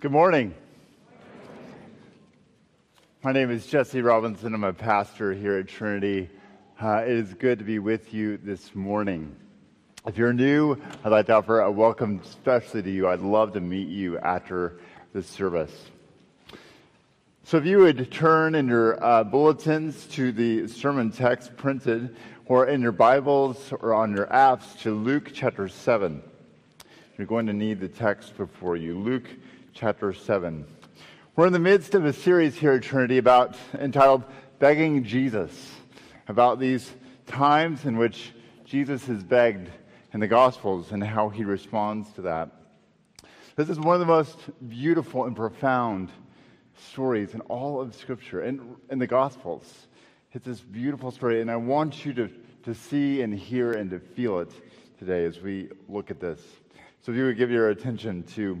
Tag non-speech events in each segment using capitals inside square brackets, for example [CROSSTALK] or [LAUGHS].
Good morning. My name is Jesse Robinson. I'm a pastor here at Trinity. Uh, it is good to be with you this morning. If you're new, I'd like to offer a welcome especially to you. I'd love to meet you after the service. So if you would turn in your uh, bulletins to the sermon text printed or in your Bibles or on your apps to Luke chapter 7. You're going to need the text before you. Luke chapter 7. We're in the midst of a series here at Trinity about entitled Begging Jesus, about these times in which Jesus is begged in the Gospels and how he responds to that. This is one of the most beautiful and profound stories in all of Scripture and in the Gospels. It's this beautiful story, and I want you to, to see and hear and to feel it today as we look at this. So if you would give your attention to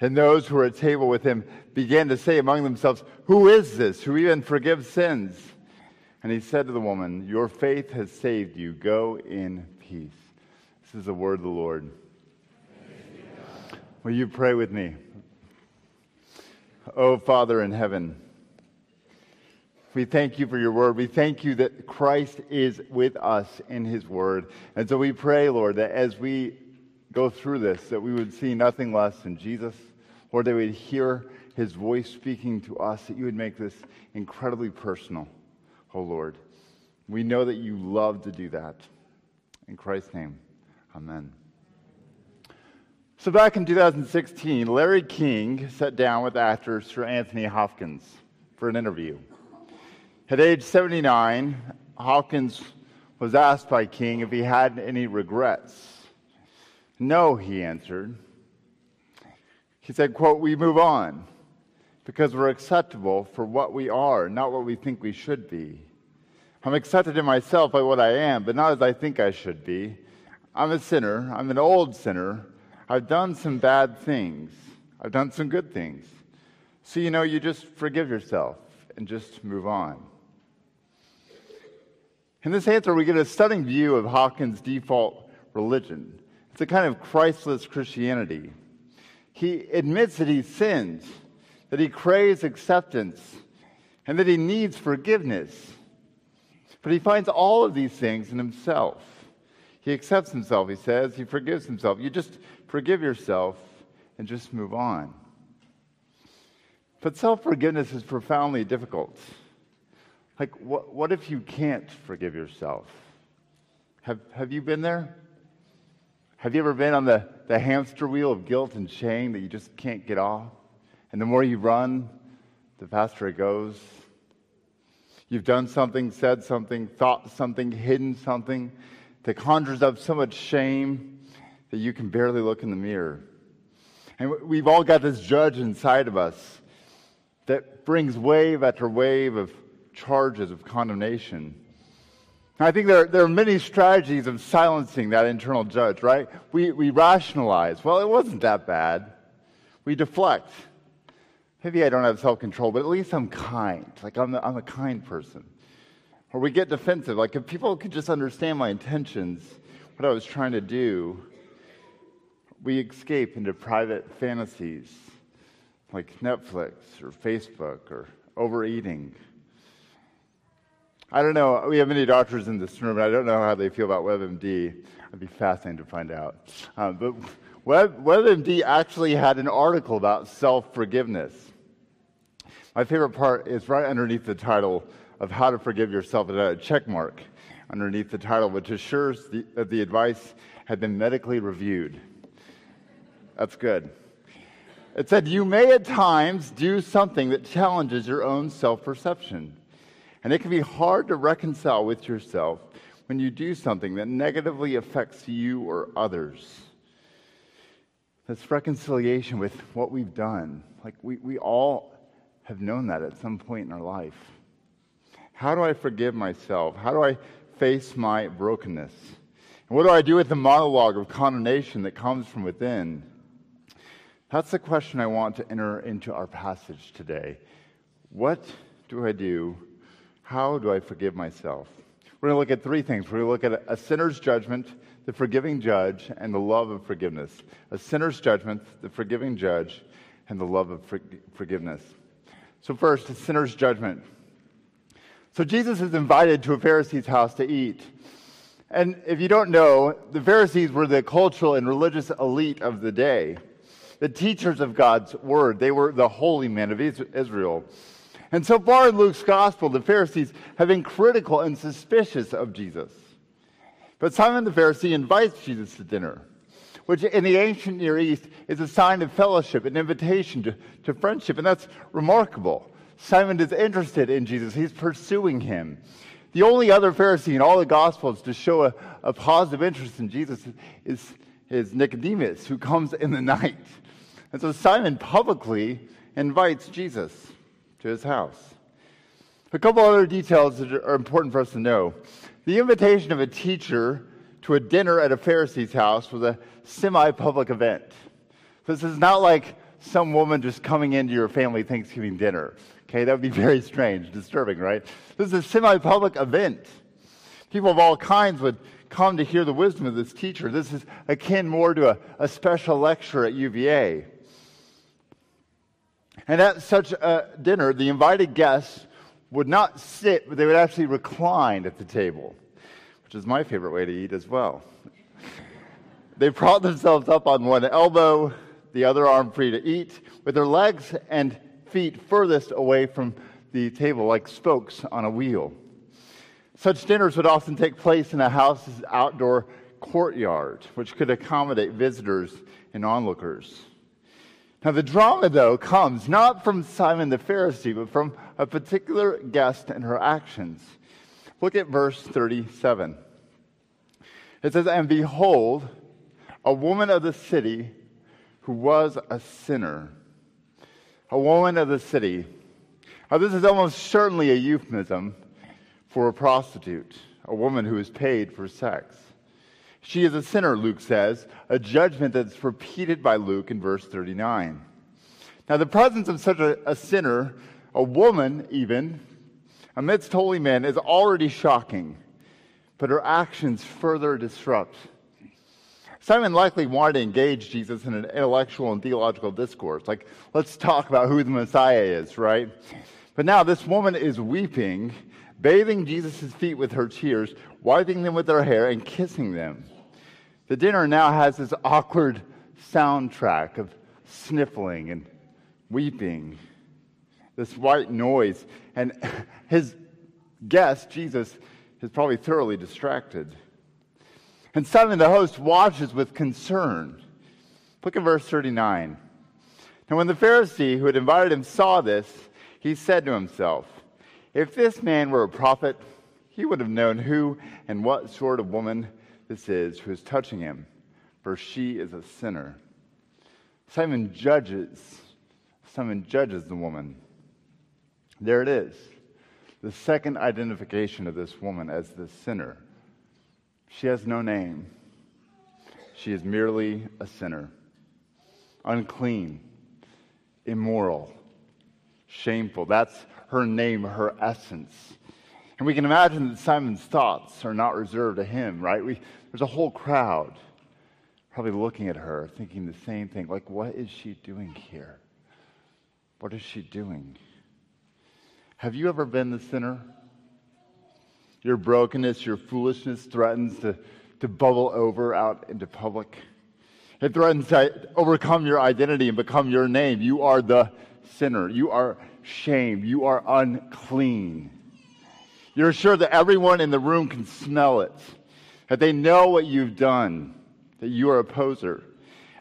And those who were at table with him began to say among themselves, Who is this who even forgives sins? And he said to the woman, Your faith has saved you. Go in peace. This is the word of the Lord. Will you pray with me? Oh, Father in heaven, we thank you for your word. We thank you that Christ is with us in his word. And so we pray, Lord, that as we go through this, that we would see nothing less than Jesus. Lord, that we would hear his voice speaking to us, that you would make this incredibly personal, oh Lord. We know that you love to do that. In Christ's name, amen. So, back in 2016, Larry King sat down with actor Sir Anthony Hopkins for an interview. At age 79, Hopkins was asked by King if he had any regrets. No, he answered. He said, quote, we move on because we're acceptable for what we are, not what we think we should be. I'm accepted in myself by what I am, but not as I think I should be. I'm a sinner. I'm an old sinner. I've done some bad things. I've done some good things. So, you know, you just forgive yourself and just move on. In this answer, we get a stunning view of Hopkins' default religion. It's a kind of Christless Christianity. He admits that he sins, that he craves acceptance, and that he needs forgiveness. But he finds all of these things in himself. He accepts himself, he says. He forgives himself. You just forgive yourself and just move on. But self forgiveness is profoundly difficult. Like, what, what if you can't forgive yourself? Have, have you been there? Have you ever been on the, the hamster wheel of guilt and shame that you just can't get off? And the more you run, the faster it goes. You've done something, said something, thought something, hidden something that conjures up so much shame that you can barely look in the mirror. And we've all got this judge inside of us that brings wave after wave of charges of condemnation. I think there, there are many strategies of silencing that internal judge, right? We, we rationalize, well, it wasn't that bad. We deflect. Maybe I don't have self control, but at least I'm kind. Like, I'm, the, I'm a kind person. Or we get defensive. Like, if people could just understand my intentions, what I was trying to do, we escape into private fantasies like Netflix or Facebook or overeating. I don't know. We have many doctors in this room, and I don't know how they feel about WebMD. I'd be fascinating to find out. Um, but Web, WebMD actually had an article about self forgiveness. My favorite part is right underneath the title of How to Forgive Yourself. A check mark underneath the title, which assures the, that the advice had been medically reviewed. That's good. It said, You may at times do something that challenges your own self perception. And it can be hard to reconcile with yourself when you do something that negatively affects you or others. That's reconciliation with what we've done. Like we, we all have known that at some point in our life. How do I forgive myself? How do I face my brokenness? And what do I do with the monologue of condemnation that comes from within? That's the question I want to enter into our passage today. What do I do? How do I forgive myself? We're going to look at three things. We're going to look at a sinner's judgment, the forgiving judge, and the love of forgiveness. A sinner's judgment, the forgiving judge, and the love of for- forgiveness. So, first, a sinner's judgment. So, Jesus is invited to a Pharisee's house to eat. And if you don't know, the Pharisees were the cultural and religious elite of the day the teachers of God's word. They were the holy men of Israel. And so far in Luke's gospel, the Pharisees have been critical and suspicious of Jesus. But Simon the Pharisee invites Jesus to dinner, which in the ancient Near East is a sign of fellowship, an invitation to, to friendship. And that's remarkable. Simon is interested in Jesus, he's pursuing him. The only other Pharisee in all the Gospels to show a, a positive interest in Jesus is, is Nicodemus, who comes in the [LAUGHS] night. And so Simon publicly invites Jesus to his house. A couple other details that are important for us to know. The invitation of a teacher to a dinner at a Pharisee's house was a semi public event. This is not like some woman just coming into your family Thanksgiving dinner. Okay, that would be very strange, disturbing, right? This is a semi public event. People of all kinds would come to hear the wisdom of this teacher. This is akin more to a, a special lecture at UVA. And at such a dinner, the invited guests would not sit, but they would actually recline at the table, which is my favorite way to eat as well. they prop themselves up on one elbow, the other arm free to eat, with their legs and feet furthest away from the table, like spokes on a wheel. Such dinners would often take place in a house's outdoor courtyard, which could accommodate visitors and onlookers. Now, the drama, though, comes not from Simon the Pharisee, but from a particular guest and her actions. Look at verse 37. It says, And behold, a woman of the city who was a sinner. A woman of the city. Now, this is almost certainly a euphemism for a prostitute, a woman who is paid for sex. She is a sinner, Luke says, a judgment that's repeated by Luke in verse 39. Now, the presence of such a, a sinner, a woman even, amidst holy men, is already shocking, but her actions further disrupt. Simon likely wanted to engage Jesus in an intellectual and theological discourse, like, let's talk about who the Messiah is, right? But now this woman is weeping, bathing Jesus' feet with her tears, wiping them with her hair, and kissing them. The dinner now has this awkward soundtrack of sniffling and weeping, this white noise. And [LAUGHS] his guest, Jesus, is probably thoroughly distracted. And Simon the host watches with concern. Look at verse 39. Now, when the Pharisee who had invited him saw this, he said to himself, If this man were a prophet, he would have known who and what sort of woman this is who is touching him, for she is a sinner. Simon judges. Simon judges the woman. There it is. The second identification of this woman as the sinner. She has no name. She is merely a sinner, unclean, immoral, shameful. That's her name, her essence. And we can imagine that Simon's thoughts are not reserved to him, right? We, there's a whole crowd probably looking at her, thinking the same thing like, what is she doing here? What is she doing? Have you ever been the sinner? Your brokenness, your foolishness threatens to, to bubble over out into public. It threatens to overcome your identity and become your name. You are the sinner. You are shame. You are unclean. You're sure that everyone in the room can smell it, that they know what you've done, that you are a poser.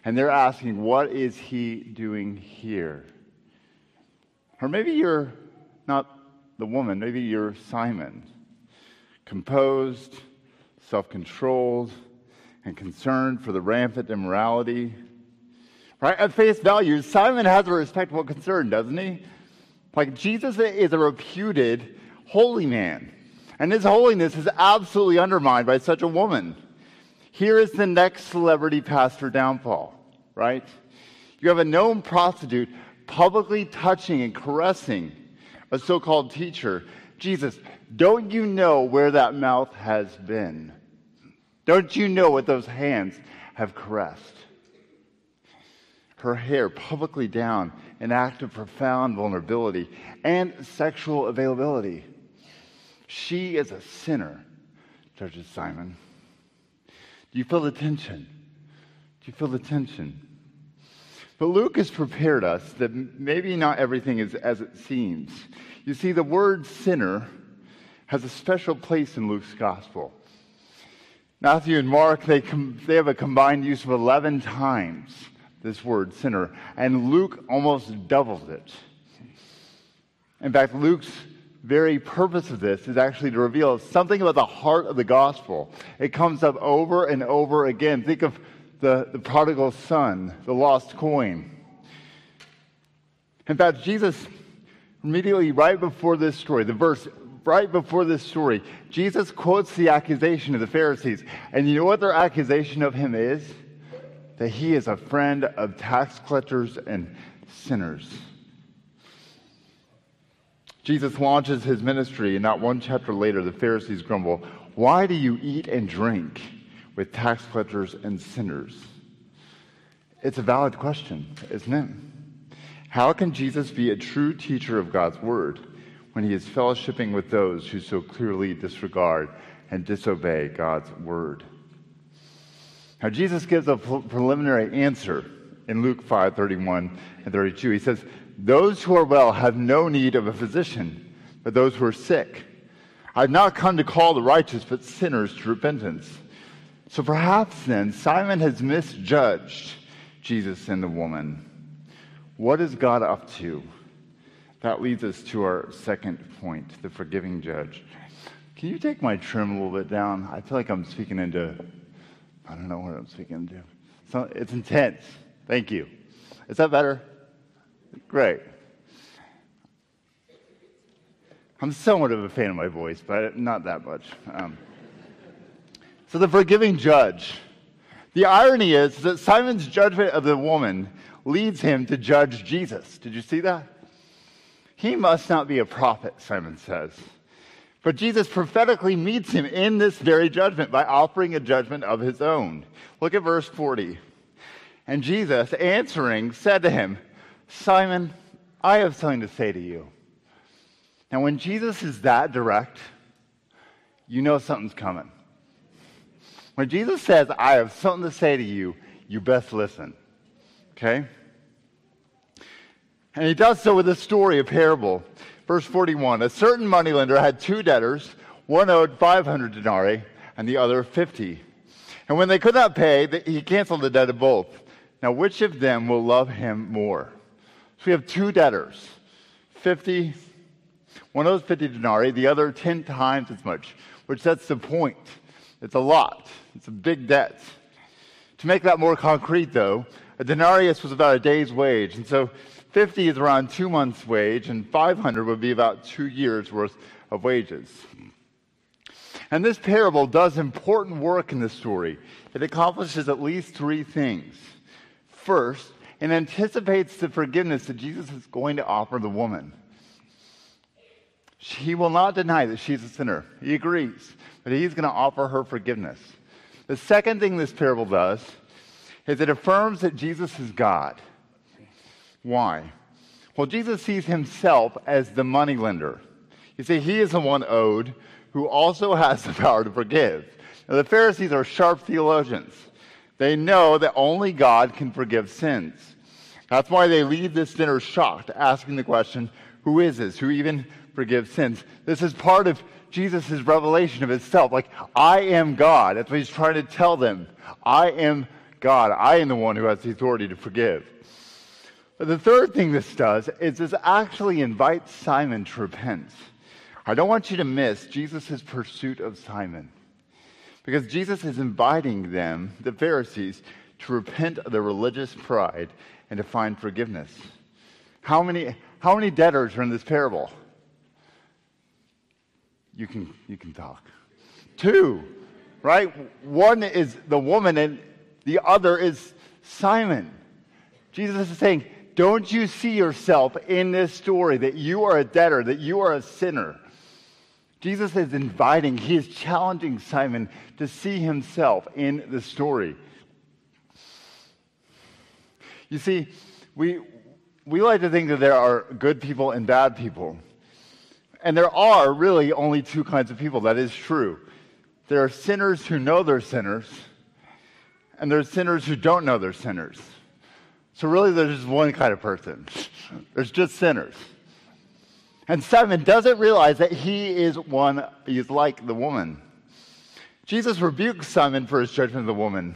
And they're asking, What is he doing here? Or maybe you're not the woman, maybe you're Simon, composed, self controlled, and concerned for the rampant immorality. Right? At face value, Simon has a respectable concern, doesn't he? Like Jesus is a reputed holy man, and his holiness is absolutely undermined by such a woman. Here is the next celebrity pastor downfall, right? You have a known prostitute publicly touching and caressing a so called teacher. Jesus, don't you know where that mouth has been? Don't you know what those hands have caressed? Her hair publicly down, an act of profound vulnerability and sexual availability. She is a sinner, judges Simon. Do you feel the tension? Do you feel the tension? But Luke has prepared us that maybe not everything is as it seems. You see, the word sinner has a special place in Luke's gospel. Matthew and Mark, they, com- they have a combined use of 11 times this word sinner, and Luke almost doubles it. In fact, Luke's very purpose of this is actually to reveal something about the heart of the gospel. It comes up over and over again. Think of the, the prodigal son, the lost coin. In fact, Jesus, immediately right before this story, the verse right before this story, Jesus quotes the accusation of the Pharisees. And you know what their accusation of him is? That he is a friend of tax collectors and sinners. Jesus launches his ministry, and not one chapter later, the Pharisees grumble, Why do you eat and drink with tax collectors and sinners? It's a valid question, isn't it? How can Jesus be a true teacher of God's word when he is fellowshipping with those who so clearly disregard and disobey God's word? Now, Jesus gives a preliminary answer in Luke 5 31 and 32. He says, Those who are well have no need of a physician, but those who are sick. I've not come to call the righteous, but sinners to repentance. So perhaps then Simon has misjudged Jesus and the woman. What is God up to? That leads us to our second point the forgiving judge. Can you take my trim a little bit down? I feel like I'm speaking into, I don't know what I'm speaking into. So it's intense. Thank you. Is that better? Great. I'm somewhat of a fan of my voice, but not that much. Um, so, the forgiving judge. The irony is that Simon's judgment of the woman leads him to judge Jesus. Did you see that? He must not be a prophet, Simon says. But Jesus prophetically meets him in this very judgment by offering a judgment of his own. Look at verse 40. And Jesus, answering, said to him, Simon, I have something to say to you. Now, when Jesus is that direct, you know something's coming. When Jesus says, I have something to say to you, you best listen. Okay? And he does so with a story, a parable. Verse 41 A certain moneylender had two debtors. One owed 500 denarii and the other 50. And when they could not pay, he canceled the debt of both. Now, which of them will love him more? So we have two debtors 50 One of those 50 denarii, the other 10 times as much, which that's the point. It's a lot, it's a big debt. To make that more concrete, though, a denarius was about a day's wage. And so 50 is around two months' wage, and 500 would be about two years' worth of wages. And this parable does important work in the story. It accomplishes at least three things. First, it anticipates the forgiveness that Jesus is going to offer the woman. He will not deny that she's a sinner. He agrees, but he's going to offer her forgiveness. The second thing this parable does is it affirms that Jesus is God. Why? Well, Jesus sees himself as the moneylender. You see, he is the one owed who also has the power to forgive. Now, the Pharisees are sharp theologians. They know that only God can forgive sins. That's why they leave this dinner shocked, asking the question, Who is this? Who even forgives sins? This is part of Jesus' revelation of himself. Like, I am God. That's what he's trying to tell them. I am God. I am the one who has the authority to forgive. But the third thing this does is this actually invites Simon to repent. I don't want you to miss Jesus' pursuit of Simon. Because Jesus is inviting them, the Pharisees, to repent of their religious pride and to find forgiveness. How many, how many debtors are in this parable? You can, you can talk. Two, right? One is the woman and the other is Simon. Jesus is saying, Don't you see yourself in this story that you are a debtor, that you are a sinner? Jesus is inviting, he is challenging Simon to see himself in the story. You see, we, we like to think that there are good people and bad people. And there are really only two kinds of people. That is true. There are sinners who know they're sinners, and there are sinners who don't know they're sinners. So, really, there's just one kind of person there's just sinners. And Simon doesn't realize that he is one, he's like the woman. Jesus rebukes Simon for his judgment of the woman.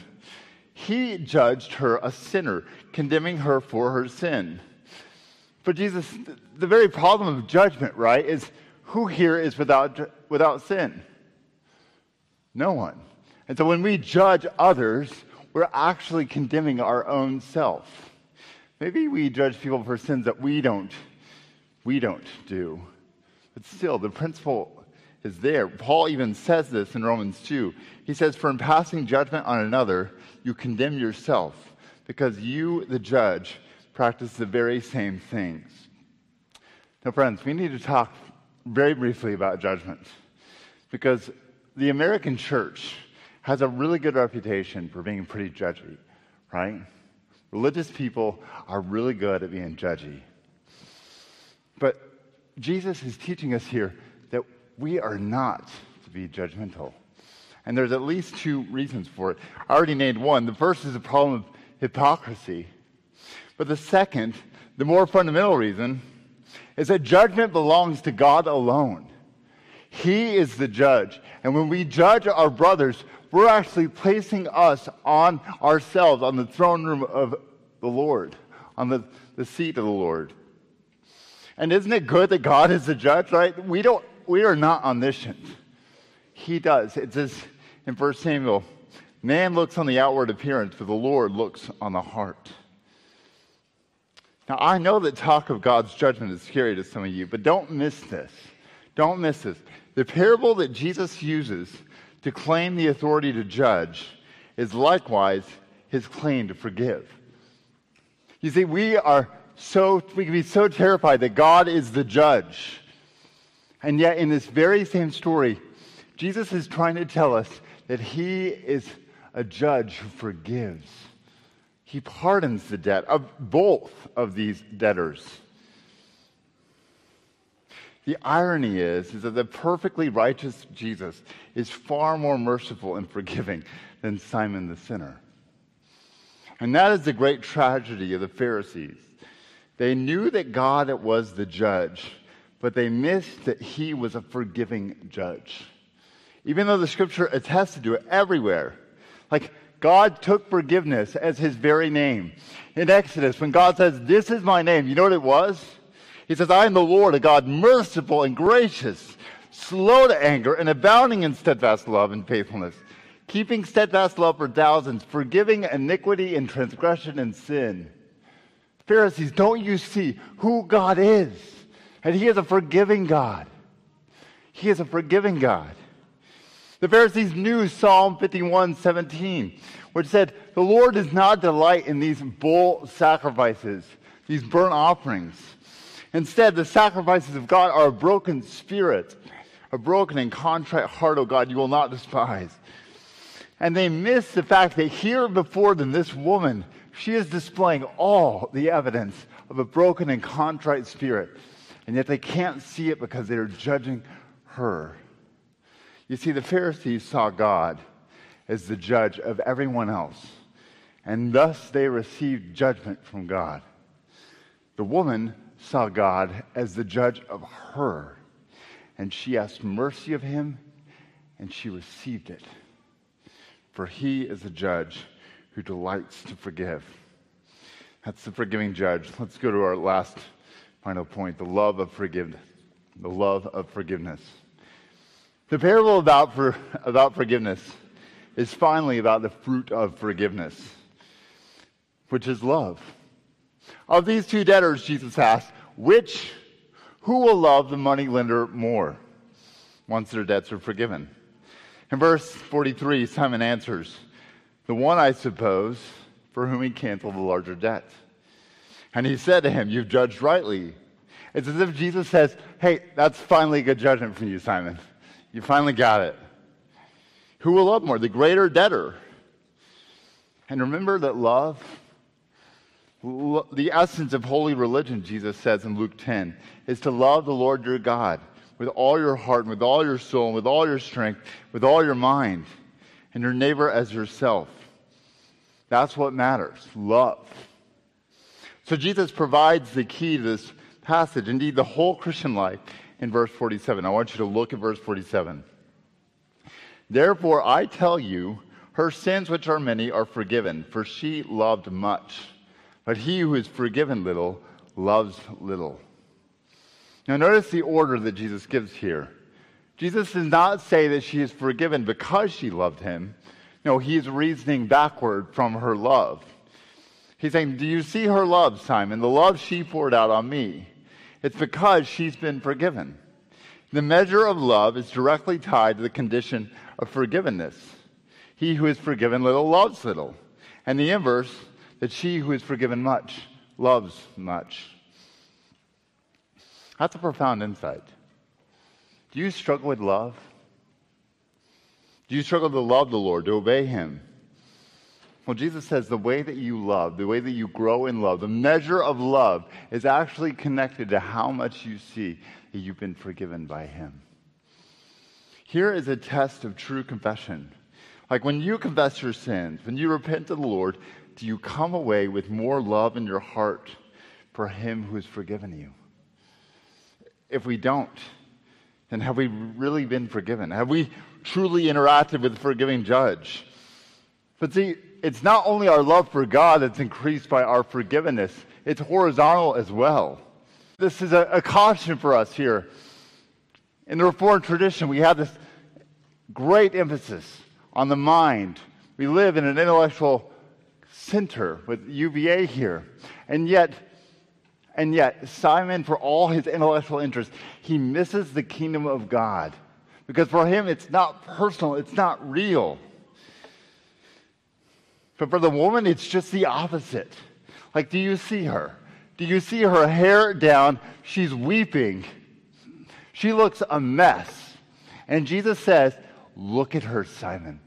He judged her a sinner, condemning her for her sin. But Jesus, the very problem of judgment, right, is who here is without, without sin? No one. And so when we judge others, we're actually condemning our own self. Maybe we judge people for sins that we don't we don't do. But still, the principle is there. Paul even says this in Romans 2. He says, For in passing judgment on another, you condemn yourself, because you, the judge, practice the very same things. Now, friends, we need to talk very briefly about judgment, because the American church has a really good reputation for being pretty judgy, right? Religious people are really good at being judgy. But Jesus is teaching us here we are not to be judgmental. And there's at least two reasons for it. I already named one. The first is the problem of hypocrisy. But the second, the more fundamental reason, is that judgment belongs to God alone. He is the judge. And when we judge our brothers, we're actually placing us on ourselves, on the throne room of the Lord, on the, the seat of the Lord. And isn't it good that God is the judge, right? We don't we are not omniscient. He does. It says in 1 Samuel, man looks on the outward appearance, but the Lord looks on the heart. Now I know that talk of God's judgment is scary to some of you, but don't miss this. Don't miss this. The parable that Jesus uses to claim the authority to judge is likewise his claim to forgive. You see, we are so, we can be so terrified that God is the judge. And yet, in this very same story, Jesus is trying to tell us that he is a judge who forgives. He pardons the debt of both of these debtors. The irony is, is that the perfectly righteous Jesus is far more merciful and forgiving than Simon the sinner. And that is the great tragedy of the Pharisees. They knew that God was the judge, but they missed that he was a forgiving judge. Even though the scripture attested to it everywhere. Like God took forgiveness as his very name. In Exodus, when God says, This is my name, you know what it was? He says, I am the Lord, a God merciful and gracious, slow to anger, and abounding in steadfast love and faithfulness, keeping steadfast love for thousands, forgiving iniquity and transgression and sin. Pharisees, don't you see who God is? And He is a forgiving God. He is a forgiving God. The Pharisees knew Psalm 51 17, which said, The Lord does not delight in these bull sacrifices, these burnt offerings. Instead, the sacrifices of God are a broken spirit, a broken and contrite heart, O God, you will not despise. And they miss the fact that here before them, this woman, she is displaying all the evidence of a broken and contrite spirit. And yet they can't see it because they're judging her. You see, the Pharisees saw God as the judge of everyone else, and thus they received judgment from God. The woman saw God as the judge of her, and she asked mercy of him, and she received it. For he is a judge who delights to forgive. That's the forgiving judge. Let's go to our last final point the love of forgiveness. The love of forgiveness. The parable about, for, about forgiveness is finally about the fruit of forgiveness, which is love. Of these two debtors, Jesus asked, which, who will love the money lender more once their debts are forgiven? In verse 43, Simon answers, The one, I suppose, for whom he canceled the larger debt. And he said to him, You've judged rightly. It's as if Jesus says, Hey, that's finally a good judgment from you, Simon. You finally got it. Who will love more? The greater debtor. And remember that love, the essence of holy religion, Jesus says in Luke 10, is to love the Lord your God with all your heart and with all your soul and with all your strength, with all your mind, and your neighbor as yourself. That's what matters love. So Jesus provides the key to this passage, indeed, the whole Christian life in verse 47. I want you to look at verse 47. Therefore, I tell you, her sins, which are many, are forgiven, for she loved much. But he who is forgiven little loves little. Now, notice the order that Jesus gives here. Jesus does not say that she is forgiven because she loved him. No, he is reasoning backward from her love. He's saying, Do you see her love, Simon? The love she poured out on me. It's because she's been forgiven. The measure of love is directly tied to the condition of forgiveness. He who is forgiven little loves little. And the inverse, that she who is forgiven much loves much. That's a profound insight. Do you struggle with love? Do you struggle to love the Lord, to obey Him? Well, Jesus says the way that you love, the way that you grow in love, the measure of love is actually connected to how much you see that you've been forgiven by Him. Here is a test of true confession. Like when you confess your sins, when you repent to the Lord, do you come away with more love in your heart for Him who has forgiven you? If we don't, then have we really been forgiven? Have we truly interacted with the forgiving judge? But see, it's not only our love for God that's increased by our forgiveness, it's horizontal as well. This is a, a caution for us here. In the Reformed tradition, we have this great emphasis on the mind. We live in an intellectual center with UVA here. And yet, and yet, Simon, for all his intellectual interest, he misses the kingdom of God. Because for him, it's not personal, it's not real. But for the woman, it's just the opposite. Like, do you see her? Do you see her hair down? She's weeping. She looks a mess. And Jesus says, Look at her, Simon.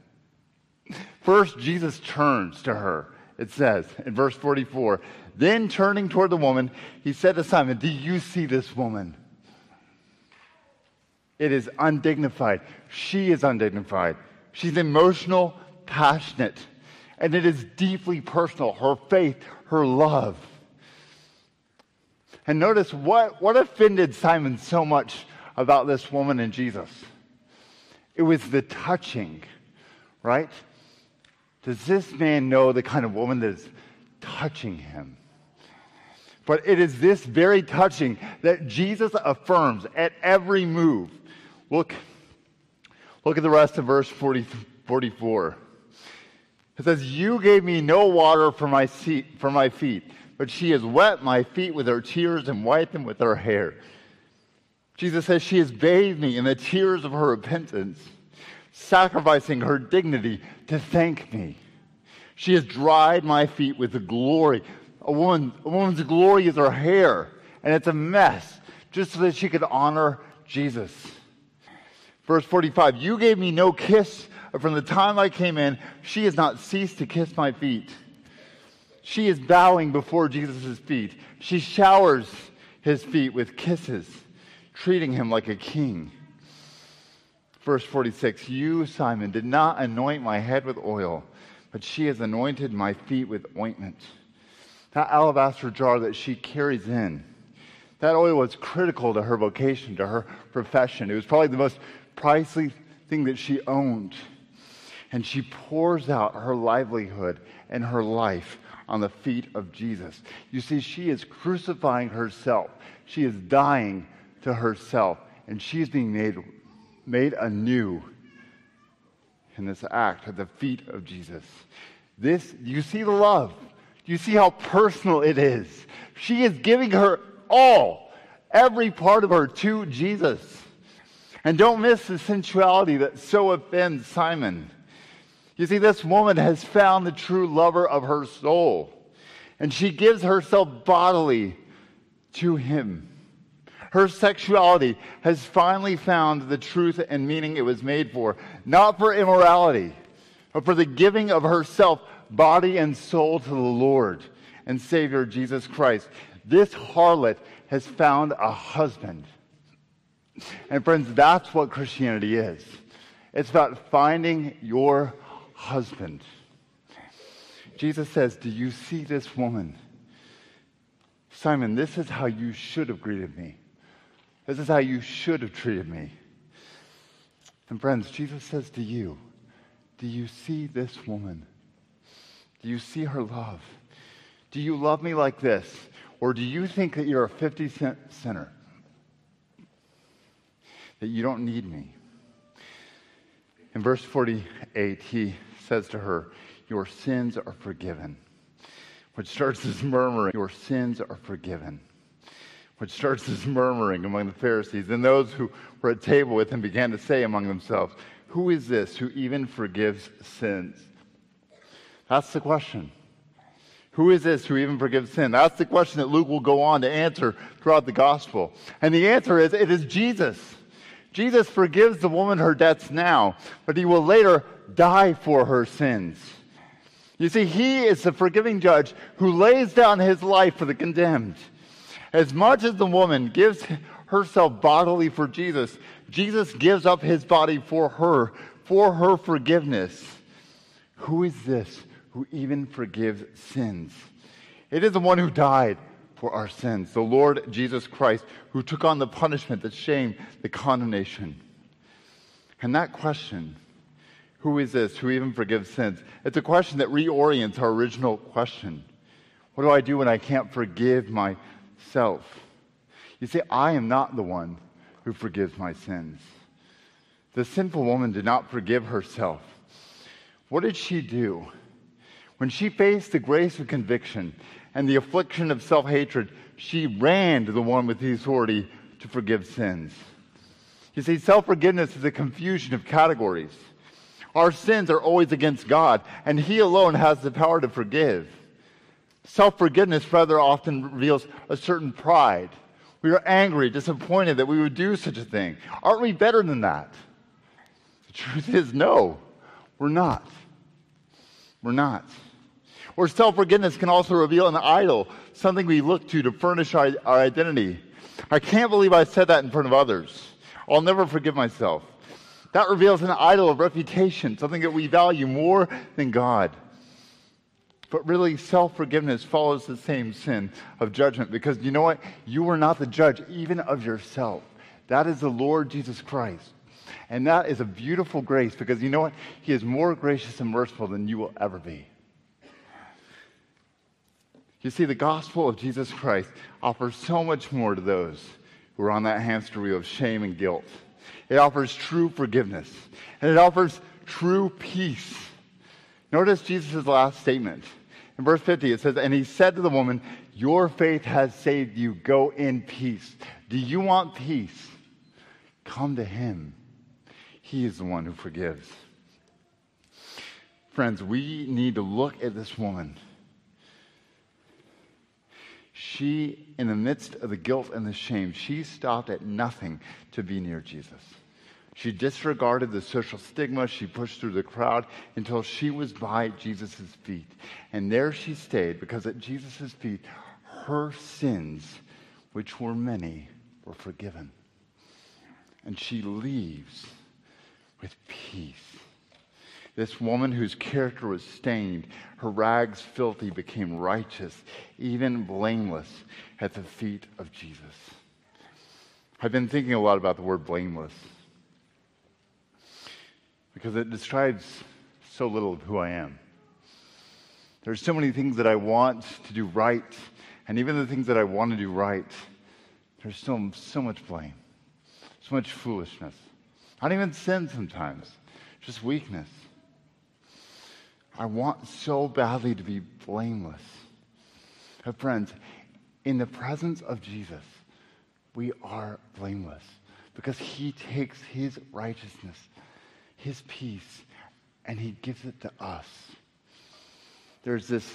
First, Jesus turns to her. It says in verse 44 Then turning toward the woman, he said to Simon, Do you see this woman? It is undignified. She is undignified. She's emotional, passionate and it is deeply personal her faith, her love. And notice what, what offended Simon so much about this woman and Jesus? It was the touching, right? Does this man know the kind of woman that is touching him? But it is this very touching that Jesus affirms at every move. Look, look at the rest of verse 40, 44. It says, You gave me no water for my, seat, for my feet, but she has wet my feet with her tears and wiped them with her hair. Jesus says, She has bathed me in the tears of her repentance, sacrificing her dignity to thank me. She has dried my feet with the glory. A, woman, a woman's glory is her hair, and it's a mess, just so that she could honor Jesus. Verse 45 You gave me no kiss from the time I came in. She has not ceased to kiss my feet. She is bowing before Jesus' feet. She showers his feet with kisses, treating him like a king. Verse 46 You, Simon, did not anoint my head with oil but she has anointed my feet with ointment. That alabaster jar that she carries in, that oil was critical to her vocation, to her profession. It was probably the most pricey thing that she owned. And she pours out her livelihood and her life on the feet of Jesus. You see, she is crucifying herself. She is dying to herself, and she is being made, made anew in this act at the feet of Jesus. This, you see the love. You see how personal it is. She is giving her all, every part of her to Jesus. And don't miss the sensuality that so offends Simon. You see, this woman has found the true lover of her soul, and she gives herself bodily to him. Her sexuality has finally found the truth and meaning it was made for, not for immorality, but for the giving of herself, body and soul, to the Lord and Savior Jesus Christ. This harlot has found a husband. And friends, that's what Christianity is. It's about finding your husband. Jesus says, Do you see this woman? Simon, this is how you should have greeted me. This is how you should have treated me. And friends, Jesus says to you, Do you see this woman? Do you see her love? Do you love me like this? Or do you think that you're a 50 cent sinner? That you don't need me? In verse 48, he says to her, Your sins are forgiven. Which starts this murmuring, Your sins are forgiven which starts this murmuring among the Pharisees. And those who were at table with him began to say among themselves, Who is this who even forgives sins? That's the question. Who is this who even forgives sin? That's the question that Luke will go on to answer throughout the gospel. And the answer is it is Jesus. Jesus forgives the woman her debts now, but he will later die for her sins. You see, he is the forgiving judge who lays down his life for the condemned. As much as the woman gives herself bodily for Jesus, Jesus gives up his body for her, for her forgiveness. Who is this who even forgives sins? It is the one who died for our sins, the Lord Jesus Christ, who took on the punishment, the shame, the condemnation. And that question, who is this who even forgives sins? It's a question that reorients our original question. What do I do when I can't forgive myself? You see, I am not the one who forgives my sins. The sinful woman did not forgive herself. What did she do? When she faced the grace of conviction and the affliction of self hatred, she ran to the one with the authority to forgive sins. You see, self forgiveness is a confusion of categories. Our sins are always against God, and He alone has the power to forgive. Self forgiveness rather often reveals a certain pride. We are angry, disappointed that we would do such a thing. Aren't we better than that? The truth is, no, we're not. We're not. Or self forgiveness can also reveal an idol, something we look to to furnish our, our identity. I can't believe I said that in front of others. I'll never forgive myself. That reveals an idol of reputation, something that we value more than God. But really, self forgiveness follows the same sin of judgment because you know what? You are not the judge even of yourself. That is the Lord Jesus Christ. And that is a beautiful grace because you know what? He is more gracious and merciful than you will ever be. You see, the gospel of Jesus Christ offers so much more to those who are on that hamster wheel of shame and guilt. It offers true forgiveness, and it offers true peace. Notice Jesus' last statement. In verse 50, it says, And he said to the woman, Your faith has saved you. Go in peace. Do you want peace? Come to him. He is the one who forgives. Friends, we need to look at this woman she, in the midst of the guilt and the shame, she stopped at nothing to be near Jesus. She disregarded the social stigma. She pushed through the crowd until she was by Jesus' feet. And there she stayed because at Jesus' feet, her sins, which were many, were forgiven. And she leaves with peace. This woman whose character was stained, her rags filthy, became righteous, even blameless at the feet of Jesus. I've been thinking a lot about the word blameless because it describes so little of who I am. There's so many things that I want to do right, and even the things that I want to do right, there's so, so much blame, so much foolishness. Not even sin sometimes, just weakness. I want so badly to be blameless. But friends, in the presence of Jesus, we are blameless because he takes his righteousness, his peace, and he gives it to us. There's this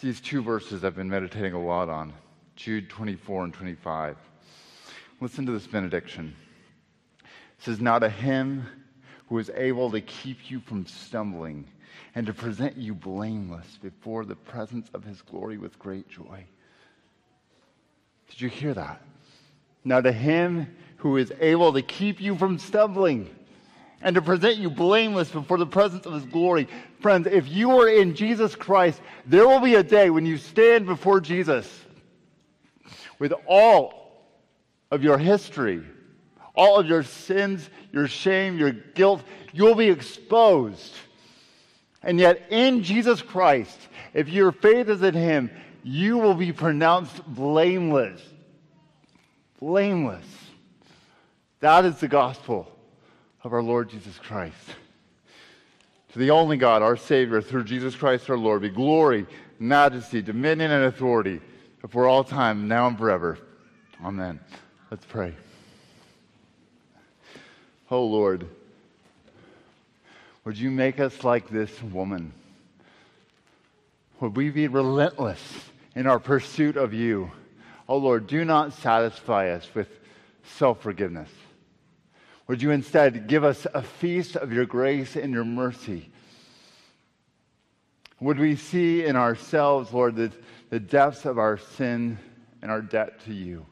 these two verses I've been meditating a lot on, Jude 24 and 25. Listen to this benediction. It says, Not a him who is able to keep you from stumbling and to present you blameless before the presence of his glory with great joy. Did you hear that? Now, to him who is able to keep you from stumbling and to present you blameless before the presence of his glory. Friends, if you are in Jesus Christ, there will be a day when you stand before Jesus with all of your history, all of your sins, your shame, your guilt. You'll be exposed and yet, in Jesus Christ, if your faith is in Him, you will be pronounced blameless. Blameless. That is the gospel of our Lord Jesus Christ. To the only God, our Savior, through Jesus Christ our Lord, be glory, majesty, dominion, and authority for all time, now and forever. Amen. Let's pray. Oh Lord, would you make us like this woman? Would we be relentless in our pursuit of you? Oh Lord, do not satisfy us with self forgiveness. Would you instead give us a feast of your grace and your mercy? Would we see in ourselves, Lord, the, the depths of our sin and our debt to you?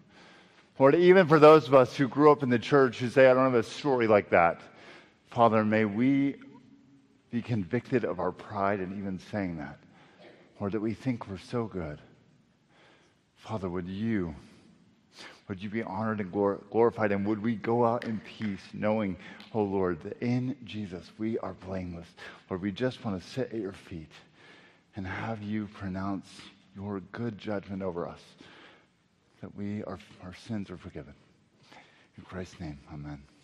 Lord, even for those of us who grew up in the church who say, I don't have a story like that, Father, may we be convicted of our pride in even saying that, or that we think we're so good. Father, would you, would you be honored and glorified, and would we go out in peace, knowing, oh Lord, that in Jesus we are blameless. Lord, we just want to sit at your feet and have you pronounce your good judgment over us, that we are, our sins are forgiven. In Christ's name, amen.